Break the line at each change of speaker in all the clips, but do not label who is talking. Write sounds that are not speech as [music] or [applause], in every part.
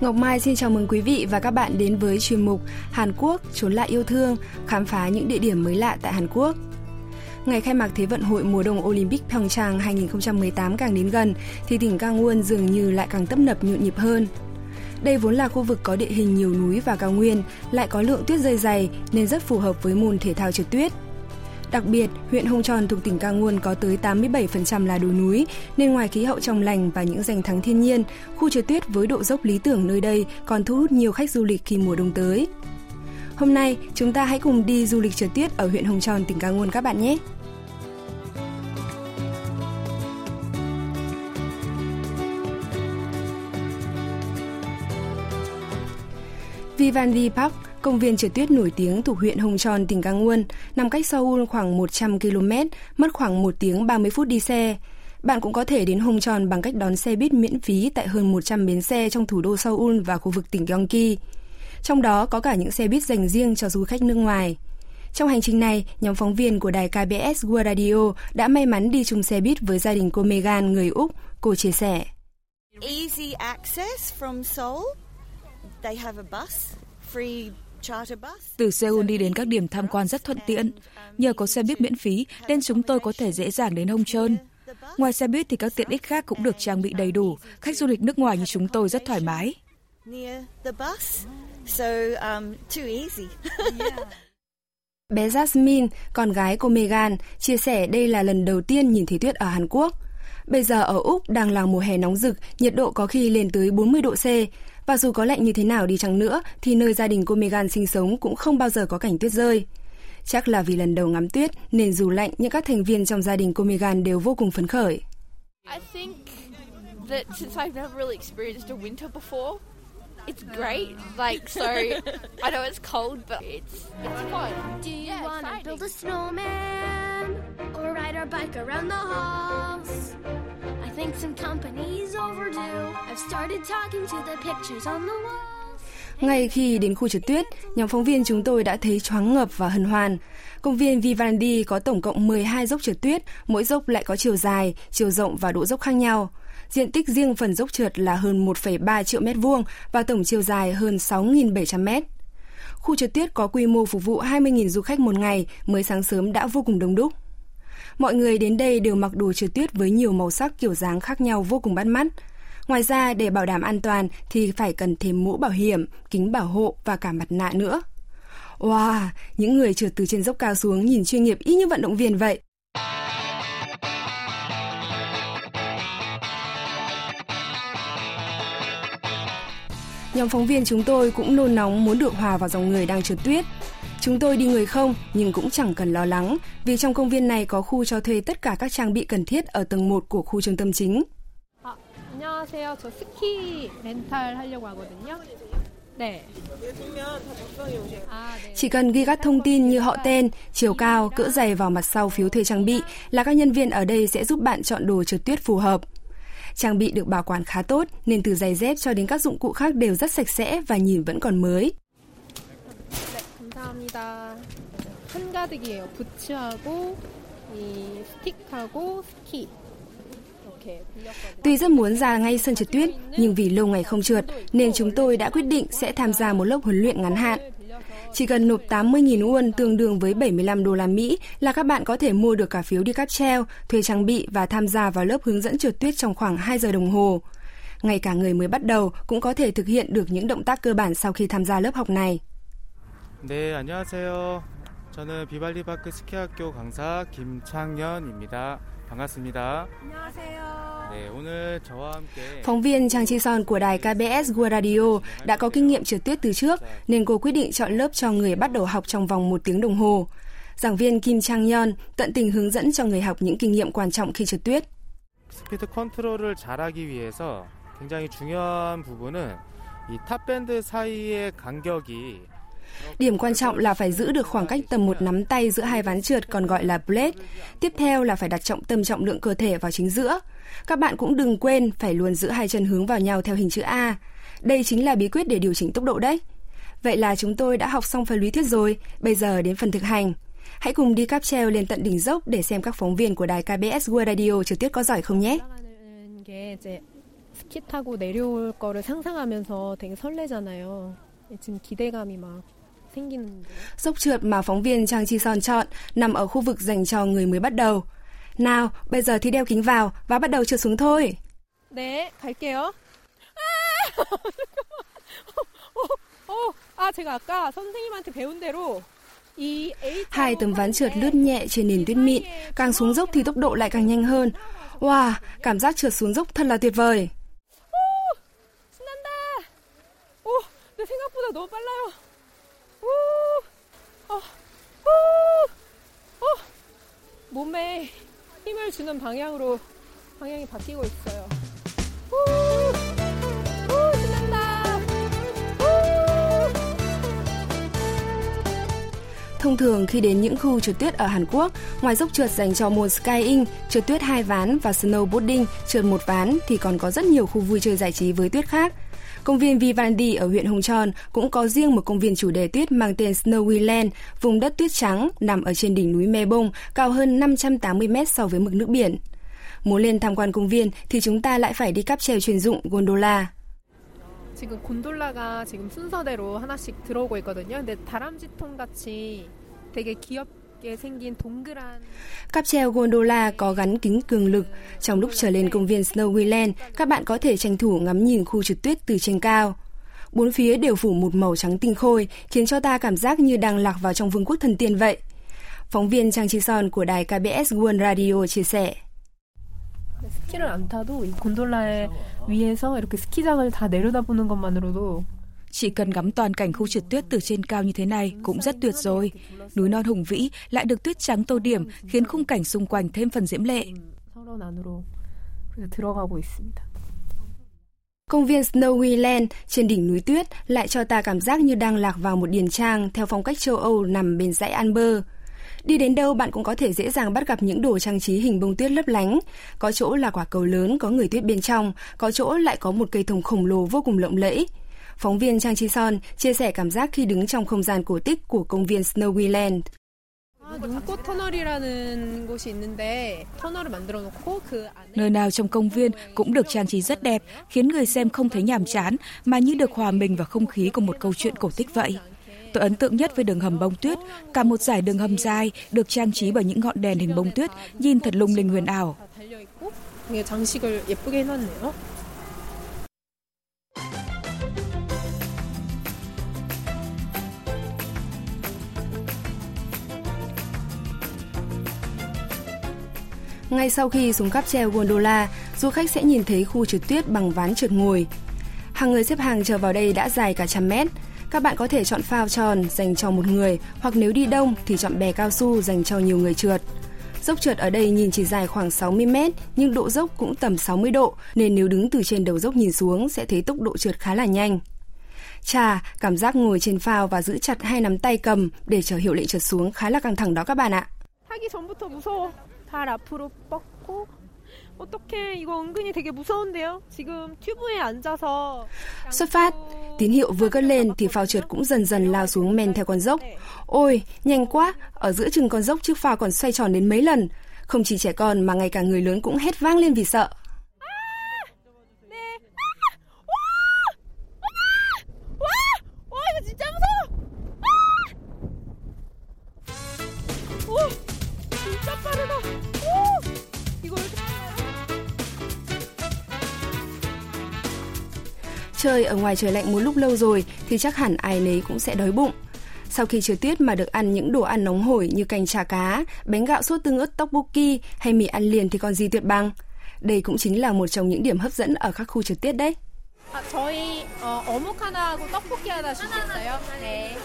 Ngọc Mai xin chào mừng quý vị và các bạn đến với chuyên mục Hàn Quốc trốn lại yêu thương, khám phá những địa điểm mới lạ tại Hàn Quốc. Ngày khai mạc Thế vận hội mùa đông Olympic Pyeongchang 2018 càng đến gần thì tỉnh Gangwon dường như lại càng tấp nập nhộn nhịp hơn. Đây vốn là khu vực có địa hình nhiều núi và cao nguyên, lại có lượng tuyết rơi dày nên rất phù hợp với môn thể thao trượt tuyết. Đặc biệt, huyện Hồng Tròn thuộc tỉnh Gangwon có tới 87% là đồi núi, nên ngoài khí hậu trong lành và những danh thắng thiên nhiên, khu trượt tuyết với độ dốc lý tưởng nơi đây còn thu hút nhiều khách du lịch khi mùa đông tới. Hôm nay, chúng ta hãy cùng đi du lịch trượt tuyết ở huyện Hồng Tròn, tỉnh Gangwon các bạn nhé! Vivendi Park, công viên trượt tuyết nổi tiếng thuộc huyện Hồng Tròn, tỉnh Gangwon, nằm cách Seoul khoảng 100 km, mất khoảng 1 tiếng 30 phút đi xe. Bạn cũng có thể đến Hồng Tròn bằng cách đón xe buýt miễn phí tại hơn 100 bến xe trong thủ đô Seoul và khu vực tỉnh Gyeonggi. Trong đó có cả những xe buýt dành riêng cho du khách nước ngoài. Trong hành trình này, nhóm phóng viên của đài KBS World Radio đã may mắn đi chung xe buýt với gia đình cô Megan, người Úc. Cô chia sẻ.
Easy access from Seoul They have a bus free
từ Seoul đi đến các điểm tham quan rất thuận tiện. Nhờ có xe buýt miễn phí nên chúng tôi có thể dễ dàng đến Hongcheon. Trơn. Ngoài xe buýt thì các tiện ích khác cũng được trang bị đầy đủ. Khách du lịch nước ngoài như chúng tôi rất thoải mái.
Bé Jasmine, con gái của Megan, chia sẻ đây là lần đầu tiên nhìn thấy tuyết ở Hàn Quốc. Bây giờ ở Úc đang là mùa hè nóng rực, nhiệt độ có khi lên tới 40 độ C. Và dù có lạnh như thế nào đi chăng nữa, thì nơi gia đình cô Megan sinh sống cũng không bao giờ có cảnh tuyết rơi. Chắc là vì lần đầu ngắm tuyết nên dù lạnh nhưng các thành viên trong gia đình cô Megan đều vô cùng phấn khởi. I think that since I've never really experienced a winter before, it's great. Like so, [laughs] I know it's cold, but it's it's fun. Do you yeah, want to build a snowman or ride our bike around the halls? I think some company's overdue. I've started talking to the pictures on the wall. Ngay khi đến khu trượt tuyết, nhóm phóng viên chúng tôi đã thấy choáng ngợp và hân hoan. Công viên Vivendi có tổng cộng 12 dốc trượt tuyết, mỗi dốc lại có chiều dài, chiều rộng và độ dốc khác nhau. Diện tích riêng phần dốc trượt là hơn 1,3 triệu mét vuông và tổng chiều dài hơn 6.700 mét. Khu trượt tuyết có quy mô phục vụ 20.000 du khách một ngày, mới sáng sớm đã vô cùng đông đúc. Mọi người đến đây đều mặc đồ trượt tuyết với nhiều màu sắc kiểu dáng khác nhau vô cùng bắt mắt. Ngoài ra, để bảo đảm an toàn thì phải cần thêm mũ bảo hiểm, kính bảo hộ và cả mặt nạ nữa. Wow, những người trượt từ trên dốc cao xuống nhìn chuyên nghiệp y như vận động viên vậy. Nhóm phóng viên chúng tôi cũng nôn nóng muốn được hòa vào dòng người đang trượt tuyết. Chúng tôi đi người không nhưng cũng chẳng cần lo lắng vì trong công viên này có khu cho thuê tất cả các trang bị cần thiết ở tầng 1 của khu trung tâm chính. 안녕하세요. 저 스키 렌탈 하려고 하거든요. Chỉ cần ghi các thông tin như họ tên, chiều cao, cỡ giày vào mặt sau phiếu thuê trang bị là các nhân viên ở đây sẽ giúp bạn chọn đồ trượt tuyết phù hợp. Trang bị được bảo quản khá tốt nên từ giày dép cho đến các dụng cụ khác đều rất sạch sẽ và nhìn vẫn còn mới. Tuy rất muốn ra ngay sân trượt tuyết, nhưng vì lâu ngày không trượt nên chúng tôi đã quyết định sẽ tham gia một lớp huấn luyện ngắn hạn. Chỉ cần nộp 80.000 won tương đương với 75 đô la Mỹ là các bạn có thể mua được cả phiếu đi cáp treo, thuê trang bị và tham gia vào lớp hướng dẫn trượt tuyết trong khoảng 2 giờ đồng hồ. Ngay cả người mới bắt đầu cũng có thể thực hiện được những động tác cơ bản sau khi tham gia lớp học này.
네, 안녕하세요. 저는 비발리바크 스키학교 강사 김창현입니다. 반갑습니다. 안녕하세요.
네, 오늘 저와 함께 Phóng viên Trang Chi Son của đài KBS World Radio đã có kinh nghiệm trượt tuyết từ trước nên cô quyết định chọn lớp cho người bắt đầu học trong vòng một tiếng đồng hồ. Giảng viên Kim Chang Yeon tận tình hướng dẫn cho người học những kinh nghiệm quan trọng khi trượt tuyết.
스피드 컨트롤을 잘하기 위해서 굉장히 중요한 부분은 이 탑밴드 사이의 간격이
Điểm quan trọng là phải giữ được khoảng cách tầm một nắm tay giữa hai ván trượt còn gọi là blade. Tiếp theo là phải đặt trọng tâm trọng lượng cơ thể vào chính giữa. Các bạn cũng đừng quên phải luôn giữ hai chân hướng vào nhau theo hình chữ A. Đây chính là bí quyết để điều chỉnh tốc độ đấy. Vậy là chúng tôi đã học xong phần lý thuyết rồi, bây giờ đến phần thực hành. Hãy cùng đi cáp treo lên tận đỉnh dốc để xem các phóng viên của đài KBS World Radio trực tiếp có giỏi không nhé.
스키 타고 내려올 거를 상상하면서 되게 설레잖아요. 지금 기대감이 막
Dốc trượt mà phóng viên Trang Chi Son chọn nằm ở khu vực dành cho người mới bắt đầu. Nào, bây giờ thì đeo kính vào và bắt đầu trượt xuống thôi.
네, 갈게요. 아! 어, 어, 아, 제가 아까 선생님한테 배운 대로
Hai tấm ván trượt lướt nhẹ trên nền tuyết mịn, càng xuống dốc thì tốc độ lại càng nhanh hơn. Wow, cảm giác trượt xuống dốc thật là tuyệt vời.
신난다. 오, 내 생각보다 너무 빨라요. 오, 어, 오, 어, 몸에 힘을 주는 방향으로 방향이 바뀌고 있어요. 오.
Thông thường khi đến những khu trượt tuyết ở Hàn Quốc, ngoài dốc trượt dành cho môn skiing, trượt tuyết hai ván và snowboarding, trượt một ván thì còn có rất nhiều khu vui chơi giải trí với tuyết khác. Công viên Vivendi ở huyện Hồng Tròn cũng có riêng một công viên chủ đề tuyết mang tên Snowy Land, vùng đất tuyết trắng nằm ở trên đỉnh núi Me Bông, cao hơn 580 mét so với mực nước biển. Muốn lên tham quan công viên thì chúng ta lại phải đi cáp treo chuyên dụng gondola.
지금 곤돌라가 지금 순서대로 하나씩 들어오고 있거든요. 근데 다람쥐통 같이 되게 귀엽게 생긴 동그란
Cáp treo gondola có gắn kính cường lực. Trong lúc trở lên công viên Snowyland, các bạn có thể tranh thủ ngắm nhìn khu trượt tuyết từ trên cao. Bốn phía đều phủ một màu trắng tinh khôi, khiến cho ta cảm giác như đang lạc vào trong vương quốc thần tiên vậy. Phóng viên Trang Chi Son của đài KBS World Radio chia sẻ.
스키를 안 타도 이 곤돌라에 위에서 이렇게 스키장을 다 내려다보는 것만으로도
chỉ cần ngắm toàn cảnh khu trượt tuyết từ trên cao như thế này cũng rất tuyệt rồi. Núi non hùng vĩ lại được tuyết trắng tô điểm khiến khung cảnh xung quanh thêm phần diễm lệ.
Công viên Snowyland trên đỉnh núi tuyết lại cho ta cảm giác như đang lạc vào một điền trang theo phong cách châu Âu nằm bên dãy Amber. Đi đến đâu bạn cũng có thể dễ dàng bắt gặp những đồ trang trí hình bông tuyết lấp lánh. Có chỗ là quả cầu lớn có người tuyết bên trong, có chỗ lại có một cây thông khổng lồ vô cùng lộng lẫy. Phóng viên Trang Chi Son chia sẻ cảm giác khi đứng trong không gian cổ tích của công viên Snowyland.
Nơi nào trong công viên cũng được trang trí rất đẹp, khiến người xem không thấy nhàm chán mà như được hòa mình vào không khí của một câu chuyện cổ tích vậy. Tôi ấn tượng nhất với đường hầm bông tuyết, cả một dải đường hầm dài được trang trí bởi những ngọn đèn hình bông tuyết, nhìn thật lung linh huyền ảo.
Ngay sau khi xuống cáp treo gondola, du khách sẽ nhìn thấy khu trượt tuyết bằng ván trượt ngồi. Hàng người xếp hàng chờ vào đây đã dài cả trăm mét. Các bạn có thể chọn phao tròn dành cho một người hoặc nếu đi đông thì chọn bè cao su dành cho nhiều người trượt. Dốc trượt ở đây nhìn chỉ dài khoảng 60 mét nhưng độ dốc cũng tầm 60 độ nên nếu đứng từ trên đầu dốc nhìn xuống sẽ thấy tốc độ trượt khá là nhanh. Chà, cảm giác ngồi trên phao và giữ chặt hai nắm tay cầm để chờ hiệu lệnh trượt xuống khá là căng thẳng đó các bạn ạ.
하기 전부터 무서워. 발 앞으로 뻗고 어떡해 이거 은근히 되게 무서운데요. 지금 튜브에 앉아서
Xuất phát, tín hiệu vừa cất lên thì phao trượt cũng dần dần lao xuống men theo con dốc. Ôi, nhanh quá, ở giữa chừng con dốc chiếc phao còn xoay tròn đến mấy lần. Không chỉ trẻ con mà ngay cả người lớn cũng hét vang lên vì sợ. ở ngoài trời lạnh một lúc lâu rồi thì chắc hẳn ai nấy cũng sẽ đói bụng. Sau khi trượt tuyết mà được ăn những đồ ăn nóng hổi như canh chả cá, bánh gạo sốt tương ớt tteokbokki hay mì ăn liền thì còn gì tuyệt bằng. Đây cũng chính là một trong những điểm hấp dẫn ở các khu trượt tuyết đấy.
아, 저희 어, 어묵 하나하고 떡볶이 하나 주시겠어요? 네.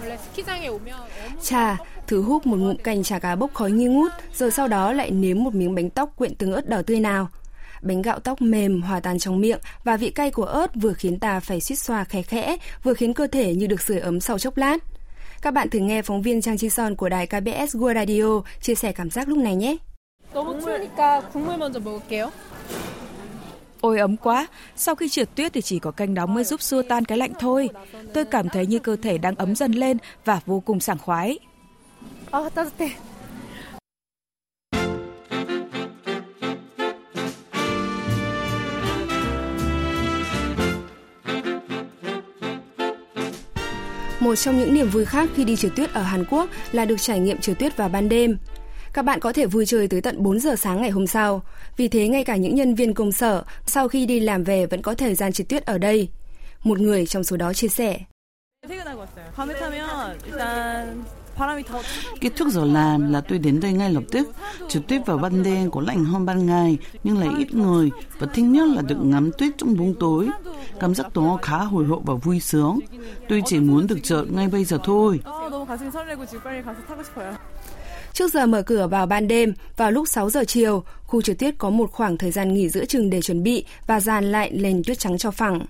원래 스키장에 오면 어묵
Chà, thử húp một ngụm canh chả cá bốc khói nghi ngút, rồi sau đó lại nếm một miếng bánh tóc quyện tương ớt đỏ tươi nào. Bánh gạo tóc mềm hòa tan trong miệng và vị cay của ớt vừa khiến ta phải suýt xoa khẽ khẽ, vừa khiến cơ thể như được sưởi ấm sau chốc lát. Các bạn thử nghe phóng viên Trang Chi Son của đài KBS World Radio chia sẻ cảm giác lúc này nhé.
너무 추우니까 국물 먼저 먹을게요.
Ôi ấm quá, sau khi trượt tuyết thì chỉ có canh nóng mới giúp xua tan cái lạnh thôi. Tôi cảm thấy như cơ thể đang ấm dần lên và vô cùng sảng khoái.
아 따뜻해.
Một trong những niềm vui khác khi đi trượt tuyết ở Hàn Quốc là được trải nghiệm trượt tuyết vào ban đêm. Các bạn có thể vui chơi tới tận 4 giờ sáng ngày hôm sau. Vì thế, ngay cả những nhân viên công sở, sau khi đi làm về vẫn có thời gian trượt tuyết ở đây. Một người trong số đó chia sẻ.
Kết thúc giờ làm là tôi đến đây ngay lập tức. Trượt tuyết vào ban đêm có lạnh hơn ban ngày nhưng lại ít người và thích nhất là được ngắm tuyết trong bóng tối. Cảm giác đó khá hồi hộp và vui sướng. Tôi chỉ muốn được chợ ngay bây giờ thôi.
Trước giờ mở cửa vào ban đêm, vào lúc 6 giờ chiều, khu trượt tuyết có một khoảng thời gian nghỉ giữa chừng để chuẩn bị và dàn lại lên tuyết trắng cho phẳng.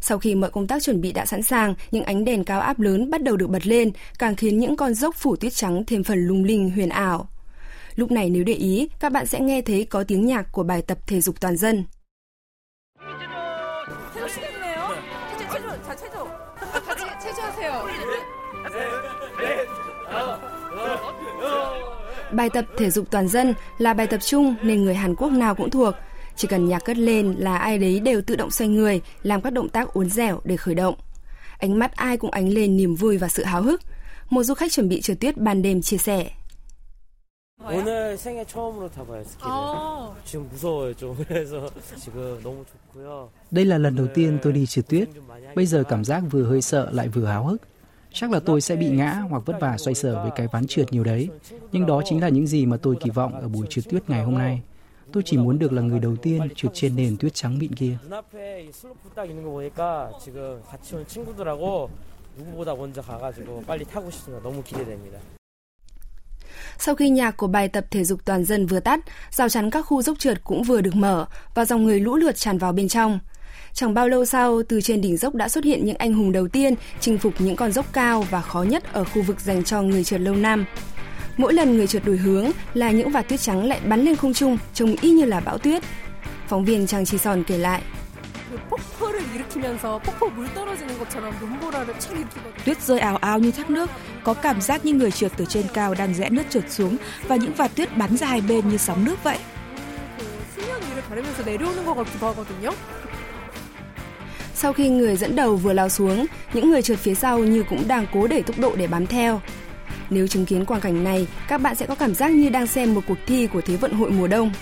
Sau khi mọi công tác chuẩn bị đã sẵn sàng, những ánh đèn cao áp lớn bắt đầu được bật lên, càng khiến những con dốc phủ tuyết trắng thêm phần lung linh huyền ảo. Lúc này nếu để ý, các bạn sẽ nghe thấy có tiếng nhạc của bài tập thể dục toàn dân. Bài tập thể dục toàn dân là bài tập chung nên người Hàn Quốc nào cũng thuộc – chỉ cần nhạc cất lên là ai đấy đều tự động xoay người, làm các động tác uốn dẻo để khởi động. Ánh mắt ai cũng ánh lên niềm vui và sự háo hức. Một du khách chuẩn bị trượt tuyết ban đêm chia sẻ.
오늘 생애 처음으로 타봐요 스키를. 지금 무서워요 좀 그래서 지금 너무 좋고요.
Đây là lần đầu tiên tôi đi trượt tuyết. Bây giờ cảm giác vừa hơi sợ lại vừa háo hức. Chắc là tôi sẽ bị ngã hoặc vất vả xoay sở với cái ván trượt nhiều đấy. Nhưng đó chính là những gì mà tôi kỳ vọng ở buổi trượt tuyết ngày hôm nay. Tôi chỉ muốn được là người đầu tiên trượt trên nền tuyết trắng mịn kia.
Sau khi nhạc của bài tập thể dục toàn dân vừa tắt, rào chắn các khu dốc trượt cũng vừa được mở và dòng người lũ lượt tràn vào bên trong. Chẳng bao lâu sau, từ trên đỉnh dốc đã xuất hiện những anh hùng đầu tiên chinh phục những con dốc cao và khó nhất ở khu vực dành cho người trượt lâu năm. Mỗi lần người trượt đổi hướng là những vạt tuyết trắng lại bắn lên không trung, trông y như là bão tuyết. Phóng viên Trang Chi Son kể lại.
Tuyết rơi ào ào như thác nước, có cảm giác như người trượt từ trên cao đang rẽ nước trượt xuống và những vạt tuyết bắn ra hai bên như sóng nước vậy.
Sau khi người dẫn đầu vừa lao xuống, những người trượt phía sau như cũng đang cố đẩy tốc độ để bám theo. Nếu chứng kiến quang cảnh này, các bạn sẽ có cảm giác như đang xem một cuộc thi của Thế vận hội mùa đông.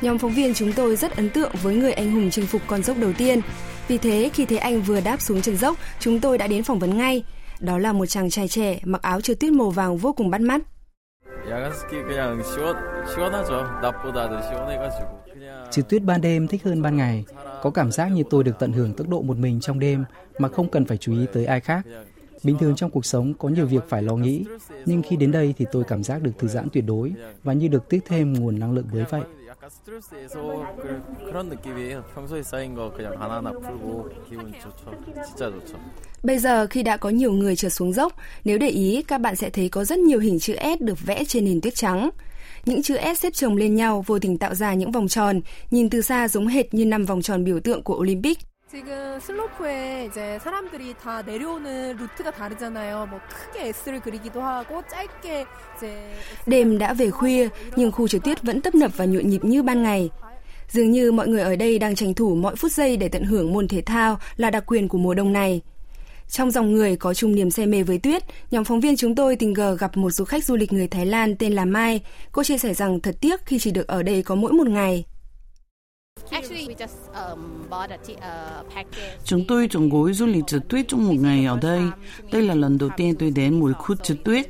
Nhóm phóng viên chúng tôi rất ấn tượng với người anh hùng chinh phục con dốc đầu tiên. Vì thế, khi thấy anh vừa đáp xuống chân dốc, chúng tôi đã đến phỏng vấn ngay. Đó là một chàng trai trẻ mặc áo trượt tuyết màu vàng vô cùng bắt mắt.
Trượt tuyết ban đêm thích hơn ban ngày. Có cảm giác như tôi được tận hưởng tốc độ một mình trong đêm mà không cần phải chú ý tới ai khác. Bình thường trong cuộc sống có nhiều việc phải lo nghĩ, nhưng khi đến đây thì tôi cảm giác được thư giãn tuyệt đối và như được tiếp thêm nguồn năng lượng mới vậy.
Bây giờ khi đã có nhiều người trượt xuống dốc, nếu để ý các bạn sẽ thấy có rất nhiều hình chữ S được vẽ trên nền tuyết trắng. Những chữ S xếp chồng lên nhau vô tình tạo ra những vòng tròn, nhìn từ xa giống hệt như năm vòng tròn biểu tượng của Olympic.
지금 슬로프에 이제 사람들이 다 내려오는 루트가 다르잖아요. 뭐 크게 S를 그리기도 하고 짧게 이제
Đêm đã về khuya, nhưng khu trượt tuyết vẫn tấp nập và nhộn nhịp như ban ngày. Dường như mọi người ở đây đang tranh thủ mọi phút giây để tận hưởng môn thể thao là đặc quyền của mùa đông này. Trong dòng người có chung niềm say mê với tuyết, nhóm phóng viên chúng tôi tình cờ gặp một du khách du lịch người Thái Lan tên là Mai. Cô chia sẻ rằng thật tiếc khi chỉ được ở đây có mỗi một ngày.
Chúng tôi chọn gói du lịch trượt tuyết trong một ngày ở đây. Đây là lần đầu tiên tôi đến một khu trượt tuyết.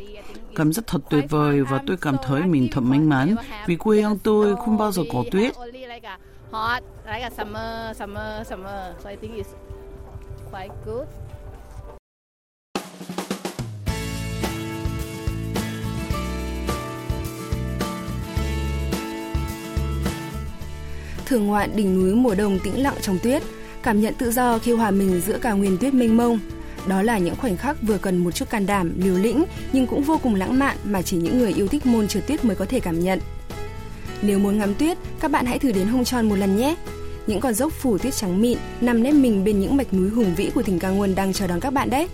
Cảm giác thật tuyệt vời và tôi cảm thấy mình thật may mắn vì quê hương tôi không bao giờ có tuyết.
Thưởng ngoạn đỉnh núi mùa đông tĩnh lặng trong tuyết, cảm nhận tự do khi hòa mình giữa cả nguyên tuyết mênh mông. Đó là những khoảnh khắc vừa cần một chút can đảm, liều lĩnh nhưng cũng vô cùng lãng mạn mà chỉ những người yêu thích môn trượt tuyết mới có thể cảm nhận. Nếu muốn ngắm tuyết, các bạn hãy thử đến hung Tròn một lần nhé. Những con dốc phủ tuyết trắng mịn nằm nếp mình bên những mạch núi hùng vĩ của tỉnh Kangwon đang chờ đón các bạn đấy.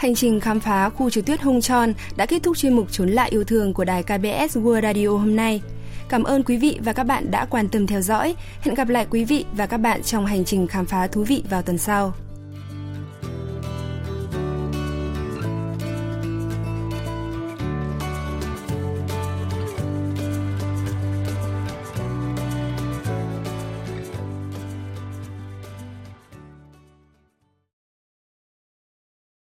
Hành trình khám phá khu trượt tuyết hung tròn đã kết thúc chuyên mục Trốn lại yêu thương của đài KBS World Radio hôm nay. Cảm ơn quý vị và các bạn đã quan tâm theo dõi. Hẹn gặp lại quý vị và các bạn trong hành trình khám phá thú vị vào tuần sau.